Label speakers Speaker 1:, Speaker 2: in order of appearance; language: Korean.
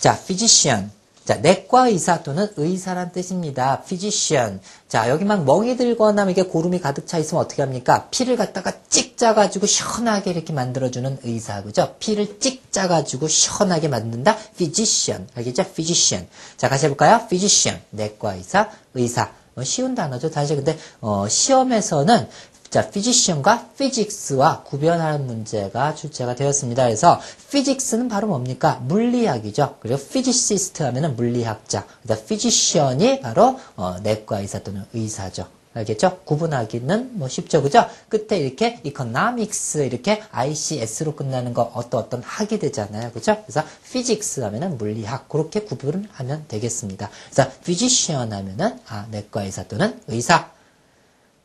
Speaker 1: 자, physician. 자, 내과 의사 또는 의사란 뜻입니다. physician. 자, 여기 막 멍이 들거나 이게 고름이 가득 차 있으면 어떻게 합니까? 피를 갖다가 찍 짜가지고 시원하게 이렇게 만들어주는 의사, 그죠? 피를 찍 짜가지고 시원하게 만든다? physician. 알겠죠? physician. 자, 같이 해볼까요? physician. 내과 의사, 의사. 어, 쉬운 단어죠. 사실 근데, 어, 시험에서는 자, physician과 physics와 구별하는 문제가 출제가 되었습니다. 그래서 physics는 바로 뭡니까? 물리학이죠. 그리고 physicist 하면은 물리학자. 그다음 physician이 바로 어, 내과 의사 또는 의사죠. 알겠죠? 구분하기는 뭐 쉽죠, 그죠? 끝에 이렇게 economics 이렇게 ICS로 끝나는 거 어떤 어떤 학이 되잖아요, 그죠? 그래서 physics 하면은 물리학 그렇게 구분을 하면 되겠습니다. 그래서 physician 하면은 아 내과 의사 또는 의사.